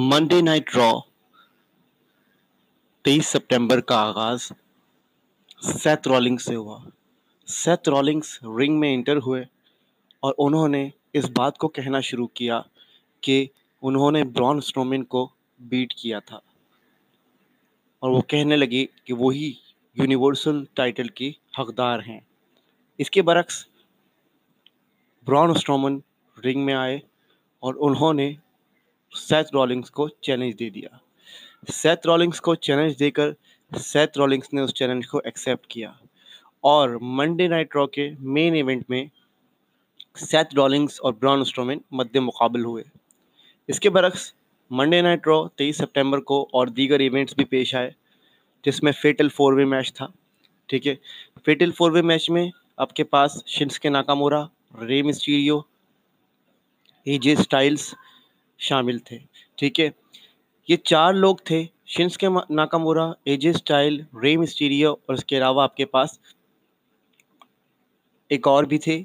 Monday night raw 23 सितंबर का आगाज़ Seth Rollins से हुआ। सेथ रॉलिंग्स रिंग में इंटर हुए और उन्होंने इस बात को कहना शुरू किया कि उन्होंने ब्रॉन स्ट्रोमिन को बीट किया था। और वो कहने लगे कि वही यूनिवर्सल टाइटल की हकदार हैं। इसके बरक्स ब्रॉन स्ट्रोमन रिंग में आए और उन्होंने सेथ रॉलिंग्स को चैलेंज दे दिया। सेथ रॉलिंग्स को चैलेंज देकर सेथ रॉलिंग्स ने उस चैलेंज को एक्सेप्ट किया। और मंडे नाइट रॉ के मेन इवेंट में सेथ रॉलिंग्स और ब्रॉन स्ट्रोमिन मध्य मुकाबल हुए। इसके बरक्स मंडे नाइट रॉ तेईस सितंबर को और दीगर इवेंट्स भी पेश आए, जिसमें फेटल फोर वे मैच था। ठीक है? फेटल फोर वे मैच में आपके पास Shinsuke Nakamura Rey Mysterio एजे स्टाइल्स शामिल थे। ठीक है? ये चार लोग थे Shinsuke Nakamura AJ Styles Rey Mysterio और इसके अलावा आपके पास एक और भी थे